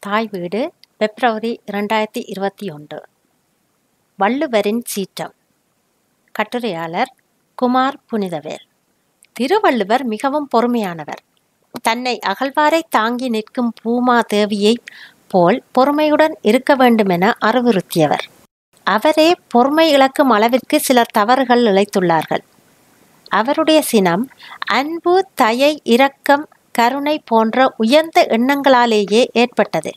தாய் வீடு பிப்ரவரி இரண்டாயிரத்தி இருபத்தி ஒன்று. வள்ளுவரின் சீற்றம். கட்டுரையாளர் குமார் புனிதவேல். திருவள்ளுவர் மிகவும் பொறுமையானவர். தன்னை அகழ்வாரை தாங்கி நிற்கும் பூமா தேவியை போல் பொறுமையுடன் இருக்க வேண்டுமென அறிவுறுத்தியவர். அவரே பொறுமை இழக்கும் அளவிற்கு சிலர் தவறுகள் இழைத்துள்ளார்கள். அவருடைய சினம் அன்பு தயை இரக்கம் கருணை போன்ற உயர்ந்த எண்ணங்களாலேயே ஏற்பட்டது.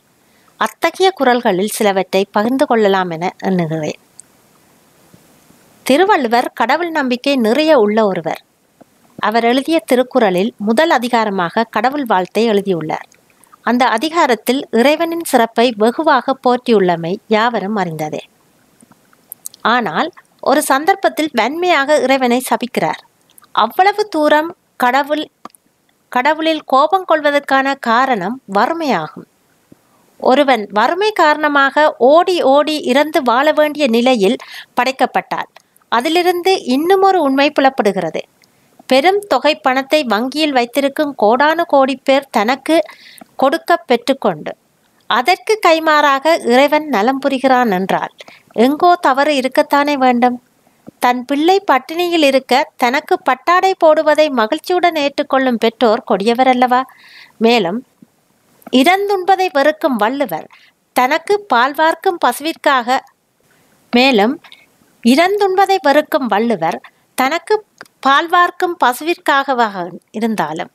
அத்தகைய குரல்களில் சிலவற்றை பகிர்ந்து கொள்ளலாம் என எண்ணுகிறேன். திருவள்ளுவர் கடவுள் நம்பிக்கை நிறைய உள்ள ஒருவர். அவர் எழுதிய திருக்குறளில் முதல் அதிகாரமாக கடவுள் வாழ்த்தை எழுதியுள்ளார். அந்த அதிகாரத்தில் இறைவனின் சிறப்பை வெகுவாக போற்றியுள்ளமை யாவரும் அறிந்ததே. ஆனால் ஒரு சந்தர்ப்பத்தில் வன்மையாக இறைவனை சபிக்கிறார். அவ்வளவு தூரம் கடவுள் கடவுளில் கோபம் கொள்வதற்கான காரணம் வறுமையாகும். ஒருவன் வறுமை காரணமாக ஓடி ஓடி இறந்து வாழ வேண்டிய நிலையில் படைக்கப்பட்டார் அதிலிருந்து இன்னுமொரு உண்மை புலப்படுகிறது. பெரும் தொகை பணத்தை வங்கியில் வைத்திருக்கும் கோடானு கோடி பேர் தனக்கு கொடுக்க பெற்றுக்கொண்டு அதற்கு கைமாறாக இறைவன் நலம் புரிகிறான் என்றால் எங்கோ தவறு இருக்கத்தானே வேண்டும்? தன் பிள்ளை பட்டினியில் இருக்க தனக்கு பட்டாடை போடுவதை மகிழ்ச்சியுடன் ஏற்றுக்கொள்ளும் பெற்றோர் கொடியவர் அல்லவா? மேலும் இறந்துண்பதை வெறுக்கும் வள்ளுவர் தனக்கு பால்வார்க்கும் பசுவிற்காக. மேலும் இறந்துண்பதை வெறுக்கும் வள்ளுவர் தனக்கு பால்வார்க்கும் பசுவிற்காகவாக இருந்தாலும்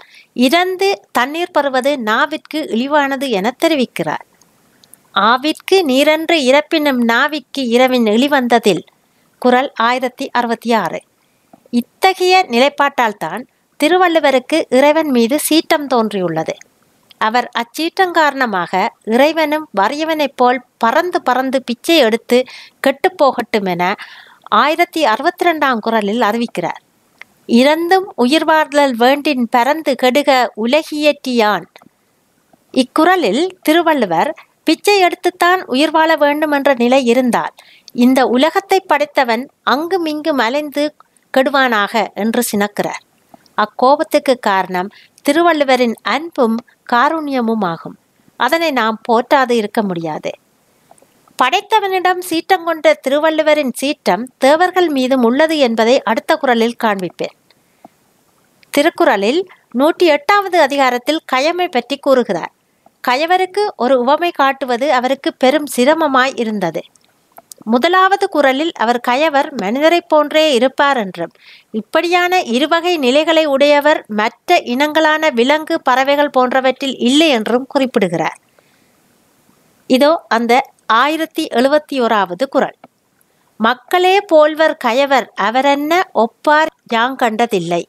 இறந்து தண்ணீர் பருவது நாவிற்கு இழிவானது என தெரிவிக்கிறார். ஆவிற்கு நீரென்று இறப்பினும் நாவிக்கு இரவின் இழிவந்ததில் குரல் ஆயிரத்தி அறுபத்தி ஆறு. இத்தகைய நிலைப்பாட்டால்தான் திருவள்ளுவருக்கு இறைவன் மீது சீற்றம் தோன்றியுள்ளது. அவர் அச்சீற்றம் காரணமாக இறைவனும் வறியவனைப் போல் பறந்து பறந்து பிச்சை எடுத்து கெட்டுப்போகட்டும் என ஆயிரத்தி அறுபத்தி ரெண்டாம் குரலில் அறிவிக்கிறார். இறந்தும் உயிர் வாழ்தல் வேண்டின் பறந்து கெடுக உலகியற்றியான். இக்குறலில் திருவள்ளுவர் பிச்சை எடுத்துத்தான் உயிர் வாழ வேண்டும் என்ற நிலை இருந்தால் இந்த உலகத்தை படைத்தவன் அங்கும் இங்கும் அலைந்து கெடுவானாக என்று சினக்கிறார். அக்கோபத்துக்கு காரணம் திருவள்ளுவரின் அன்பும் காருண்யமும் ஆகும். அதனை நாம் போற்றாது இருக்க முடியாது. படைத்தவனிடம் சீற்றம் கொண்ட திருவள்ளுவரின் சீற்றம் தேவர்கள் மீதும் உள்ளது என்பதை அடுத்த குரலில் காண்பிப்பேன். திருக்குறளில் நூற்றி எட்டாவது அதிகாரத்தில் கயமை பற்றி கூறுகிறார். கயவருக்கு ஒரு உவமை காட்டுவது அவருக்கு பெரும் சிரமமாய் இருந்தது. முதலாவது குரலில் அவர் கயவர் மனிதரைப் போன்றே இருப்பார் என்றும் இப்படியான இருவகை நிலைகளை உடையவர் மற்ற இனங்களான விலங்கு பறவைகள் போன்றவற்றில் இல்லை என்றும் குறிப்பிடுகிறார். இதோ அந்த ஆயிரத்தி எழுபத்தி ஓராவது குரல். மக்களே போல்வர் கயவர் அவரென்ன ஒப்பார் யாங்கண்டதில்லை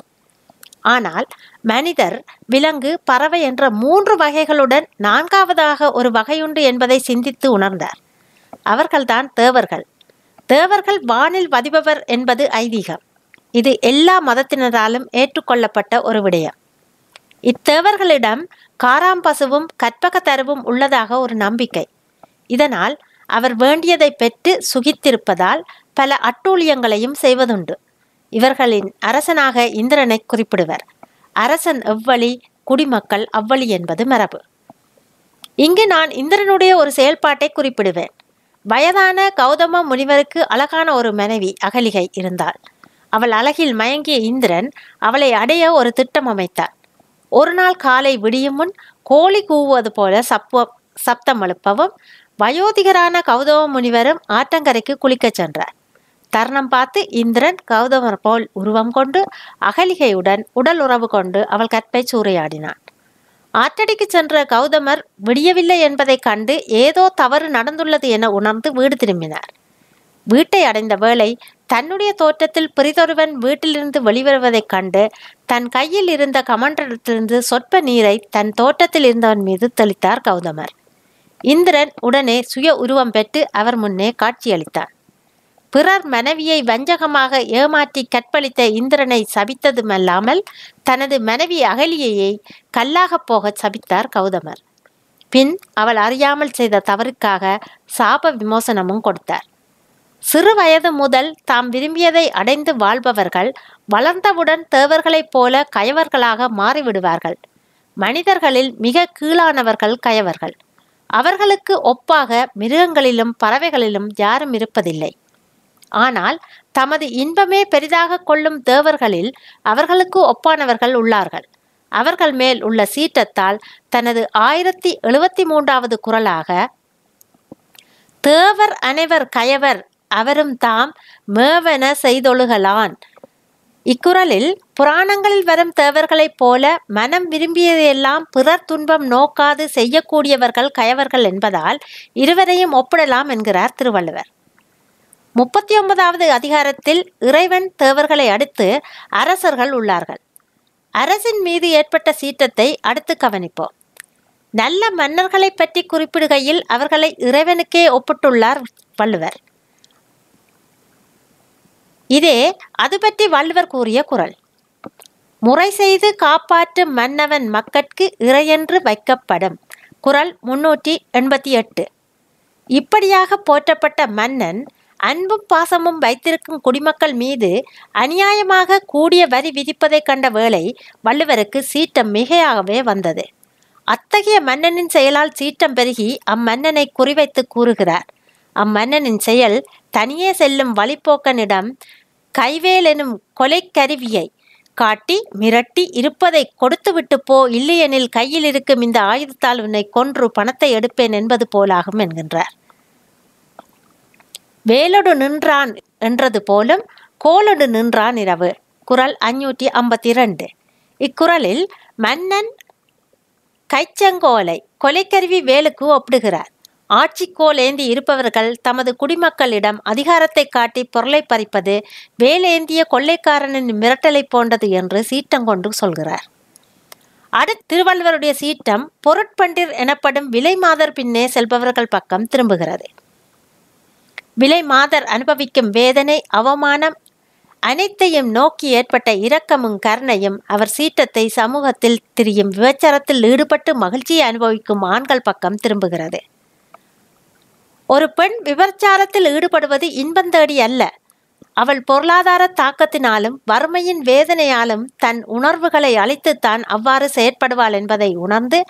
ஆனால் மனிதர் விலங்கு பறவை என்ற மூன்று வகைகளுடன் நான்காவதாக ஒரு வகையுண்டு என்பதை சிந்தித்து உணர்ந்தார். அவர்கள்தான் தேவர்கள். தேவர்கள் வானில் வதிபவர் என்பது ஐதீகம். இது எல்லா மதத்தினராலும் ஏற்றுக்கொள்ளப்பட்ட ஒரு விடயம். இத்தேவர்களிடம் காராம் பசுவும் கற்பக தருவும் உள்ளதாக ஒரு நம்பிக்கை. இதனால் அவர் வேண்டியதை பெற்று சுகித்திருப்பதால் பல அட்டூழியங்களையும் செய்வதுண்டு. இவர்களின் அரசனாக இந்திரனை குறிப்பிடுவர். அரசன் எவ்வழி குடிமக்கள் அவ்வழி என்பது மரபு. இங்கு நான் இந்திரனுடைய ஒரு செயல்பாட்டை குறிப்பிடுவேன். வயதான கௌதம முனிவருக்கு அழகான ஒரு மனைவி அகலிகை இருந்தாள். அவள் அழகில் மயங்கிய இந்திரன் அவளை அடைய ஒரு திட்டம் அமைத்தார். ஒரு நாள் காலை விடியும் முன் கோழி கூவுவது போல சப்ப சப்தம் எழுப்பவும் வயோதிகரான கௌதம முனிவரும் ஆற்றங்கரைக்கு குளிக்கச் சென்றார். தருணம் பார்த்து இந்திரன் கௌதமர் போல் உருவம் கொண்டு அகலிகையுடன் உடல் உறவு கொண்டு அவள் கற்பை சூறையாடினான். ஆற்றடிக்கு சென்ற கௌதமர் விடியவில்லை என்பதைக் கண்டு ஏதோ தவறு நடந்துள்ளது என உணர்ந்து வீடு திரும்பினார். வீட்டை அடைந்த வேளை தன்னுடைய தோற்றத்தில் பிரிதொருவன் வீட்டிலிருந்து வெளிவருவதைக் கண்டு தன் கையில் இருந்த கமண்டலத்திலிருந்து சொற்ப நீரை தன் தோட்டத்தில் இருந்தவன் மீது தெளித்தார் கௌதமர். இந்திரன் உடனே சுய உருவம் பெற்று அவர் முன்னே காட்சியளித்தான். பிறர் மனைவியை வஞ்சகமாக ஏமாற்றி கற்பழித்த இந்திரனை சபித்ததுமல்லாமல் தனது மனைவி அகலியையை கல்லாகப் போகச் சபித்தார் கௌதமர். பின் அவள் அறியாமல் செய்த தவறுக்காக சாப விமோசனமும் கொடுத்தார். சிறு வயது முதல் தாம் விரும்பியதை அடைந்து வாழ்பவர்கள் வளர்ந்தவுடன் தேவர்களைப் போல கயவர்களாக மாறிவிடுவார்கள். மனிதர்களில் மிக கீழானவர்கள் கயவர்கள். அவர்களுக்கு ஒப்பாக மிருகங்களிலும் பறவைகளிலும் யாரும் இருப்பதில்லை. ஆனால் தமது இன்பமே பெரிதாக கொள்ளும் தேவர்களில் அவர்களுக்கு ஒப்பானவர்கள் உள்ளார்கள். அவர்கள் மேல் உள்ள சீற்றத்தால் தனது ஆயிரத்தி எழுபத்தி மூன்றாவது குரலாக தேவர் அனைவர் கயவர் அவரும் தாம் மேவன செய்தொழுகலான் இக்குறளில் புராணங்களில் வரும் தேவர்களைப் போல மனம் விரும்பியதையெல்லாம் பிறர் துன்பம் நோக்காது செய்யக்கூடியவர்கள் கயவர்கள் என்பதால் இருவரையும் ஒப்பிடலாம் என்கிறார் திருவள்ளுவர். முப்பத்தி ஒன்பதாவது அதிகாரத்தில் இறைவன் தேவர்களை அடுத்து அரசர்கள் உள்ளார்கள். அரசின் மீது ஏற்பட்ட சீற்றத்தை அடுத்து கவனிப்போம். நல்ல மன்னர்களை பற்றி குறிப்பிடுகையில் அவர்களை இறைவனுக்கே ஒப்பிட்டுள்ளார் வள்ளுவர். இதே அது பற்றி வள்ளுவர் கூறிய குரல். முறை செய்து காப்பாற்றும் மன்னவன் மக்கட்கு இறையென்று வைக்கப்படும் குரல் முன்னூற்றி எண்பத்தி எட்டு. இப்படியாக போற்றப்பட்ட மன்னன் அன்பும் பாசமும் வைத்திருக்கும் குடிமக்கள் மீது அநியாயமாக கூடிய வரி விதிப்பதைக் கண்ட வேளை வள்ளுவருக்கு சீற்றம் மிகையாகவே வந்தது. அத்தகைய மன்னனின் செயலால் சீற்றம் பெருகி அம்மன்னனை குறிவைத்து கூறுகிறார். அம்மன்னனின் செயல் தனியே செல்லும் வழிப்போக்கனிடம் கைவேல் எனும் கொலைக்கருவியை காட்டி மிரட்டி இருப்பதை கொடுத்துவிட்டு போ இல்லையெனில் கையில் இருக்கும் இந்த ஆயுதத்தால் உன்னை கொன்று பணத்தை எடுப்பேன் என்பது போலாகும் என்கின்றார். வேலொடு நின்றான் என்றது போலும் கோலொடு நின்றான் இரவு. குரல் அஞ்சூற்றி ஐம்பத்தி இரண்டு இக்குரலில் மன்னன் கைச்சங்கோலை கொலைக்கருவி வேலுக்கு ஒப்பிடுகிறார். ஆட்சிக்கோல் ஏந்தி இருப்பவர்கள் தமது குடிமக்களிடம் அதிகாரத்தை காட்டி பொருளை பறிப்பது வேலேந்திய கொள்ளைக்காரனின் மிரட்டலை போன்றது என்று சீற்றங்கொண்டு சொல்கிறார். அடுத்து திருவள்ளுவருடைய சீற்றம் பொருட்பண்டிர் எனப்படும் விலை மாதர் பின்னே செல்பவர்கள் பக்கம் திரும்புகிறது. விலை மாதர் அனுபவிக்கும் வேதனை அவமானம் அனைத்தையும் நோக்கி ஏற்பட்ட இரக்கமும் கருணையும் அவர் சீற்றத்தை சமூகத்தில் திரியும் விபச்சாரத்தில் ஈடுபட்டு மகிழ்ச்சியை அனுபவிக்கும் ஆண்கள் பக்கம் திரும்புகிறது. ஒரு பெண் விபச்சாரத்தில் ஈடுபடுவது இன்பந்தேடி அல்ல. அவள் பொருளாதார தாக்கத்தினாலும் வறுமையின் வேதனையாலும் தன் உணர்வுகளை அழித்துத்தான் அவ்வாறு செயற்படுவாள் என்பதை உணர்ந்து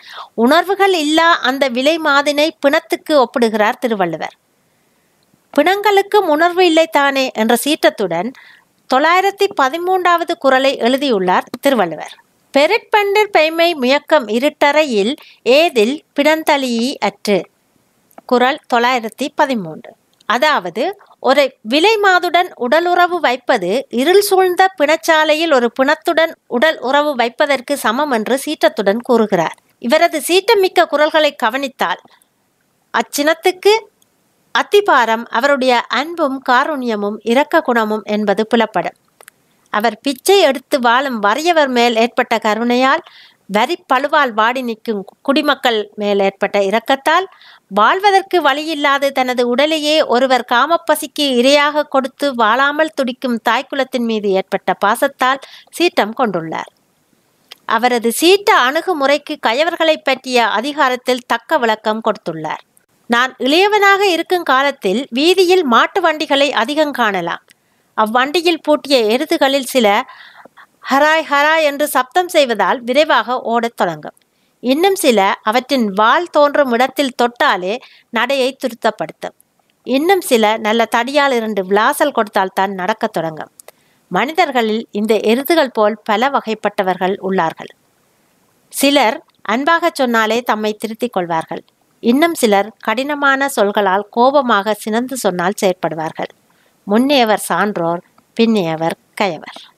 உணர்வுகள் இல்லா அந்த விலை மாதினை பிணத்துக்கு ஒப்பிடுகிறார் திருவள்ளுவர். பிணங்களுக்கும் உணர்வு இல்லை தானே என்ற சீற்றத்துடன் தொள்ளாயிரத்தி பதிமூன்றாவது குரலை எழுதியுள்ளார் திருவள்ளுவர். பெருட்பண்டிற் பெய்மை முயக்கம் இருட்டறையில் ஏதில் பிணந்தளியி அற்று. குரல் தொள்ளாயிரத்தி பதிமூன்று. அதாவது ஒரு விலை மாதுடன் உடலுறவு வைப்பது இருள் சூழ்ந்த பிணச்சாலையில் ஒரு பிணத்துடன் உடல் உறவு வைப்பதற்கு சமம் என்று சீற்றத்துடன் கூறுகிறார். இவரது சீற்றமிக்க குரல்களை கவனித்தால் அச்சினத்துக்கு அத்திபாரம் அவருடைய அன்பும் காருண்யமும் இரக்க குணமும் என்பது புலப்படும். அவர் பிச்சை எடுத்து வாழும் வறியவர் மேல் ஏற்பட்ட கருணையால் வரி பழுவால் வாடி நிற்கும் குடிமக்கள் மேல் ஏற்பட்ட இரக்கத்தால் வாழ்வதற்கு வழியில்லாது தனது உடலையே ஒருவர் காமப்பசிக்கு இரையாக கொடுத்து வாழாமல் துடிக்கும் தாய்க்குலத்தின் மீது ஏற்பட்ட பாசத்தால் சீற்றம் கொண்டுள்ளார். அவரது சீட்ட அணுகுமுறைக்கு கயவர்களை பற்றிய அதிகாரத்தில் தக்க விளக்கம் கொடுத்துள்ளார். நான் இளையவனாக இருக்கும் காலத்தில் வீதியில் மாட்டு வண்டிகளை அதிகம் காணலாம். அவ்வண்டியில் பூட்டிய எருதுகளில் சில ஹராய் ஹராய் என்று சப்தம் செய்வதால் விரைவாக ஓடத் தொடங்கும். இன்னும் சில அவற்றின் வால் தோன்றும் இடத்தில் தொட்டாலே நடையை திருத்தப்படுத்தும். இன்னும் சில நல்ல தடியால் இரண்டு விளாசல் கொடுத்தால் தான் நடக்கத் தொடங்கும். மனிதர்களில் இந்த எருதுகள் போல் பல வகைப்பட்டவர்கள் உள்ளார்கள். சிலர் அன்பாக சொன்னாலே தம்மை திருத்திக் கொள்வார்கள். இன்னும் சிலர் கடினமான சொல்களால் கோபமாக சினந்து சொன்னால் செயற்படுவார்கள். முன்னேவர் சான்றோர் பின்னேவர் கயவர்.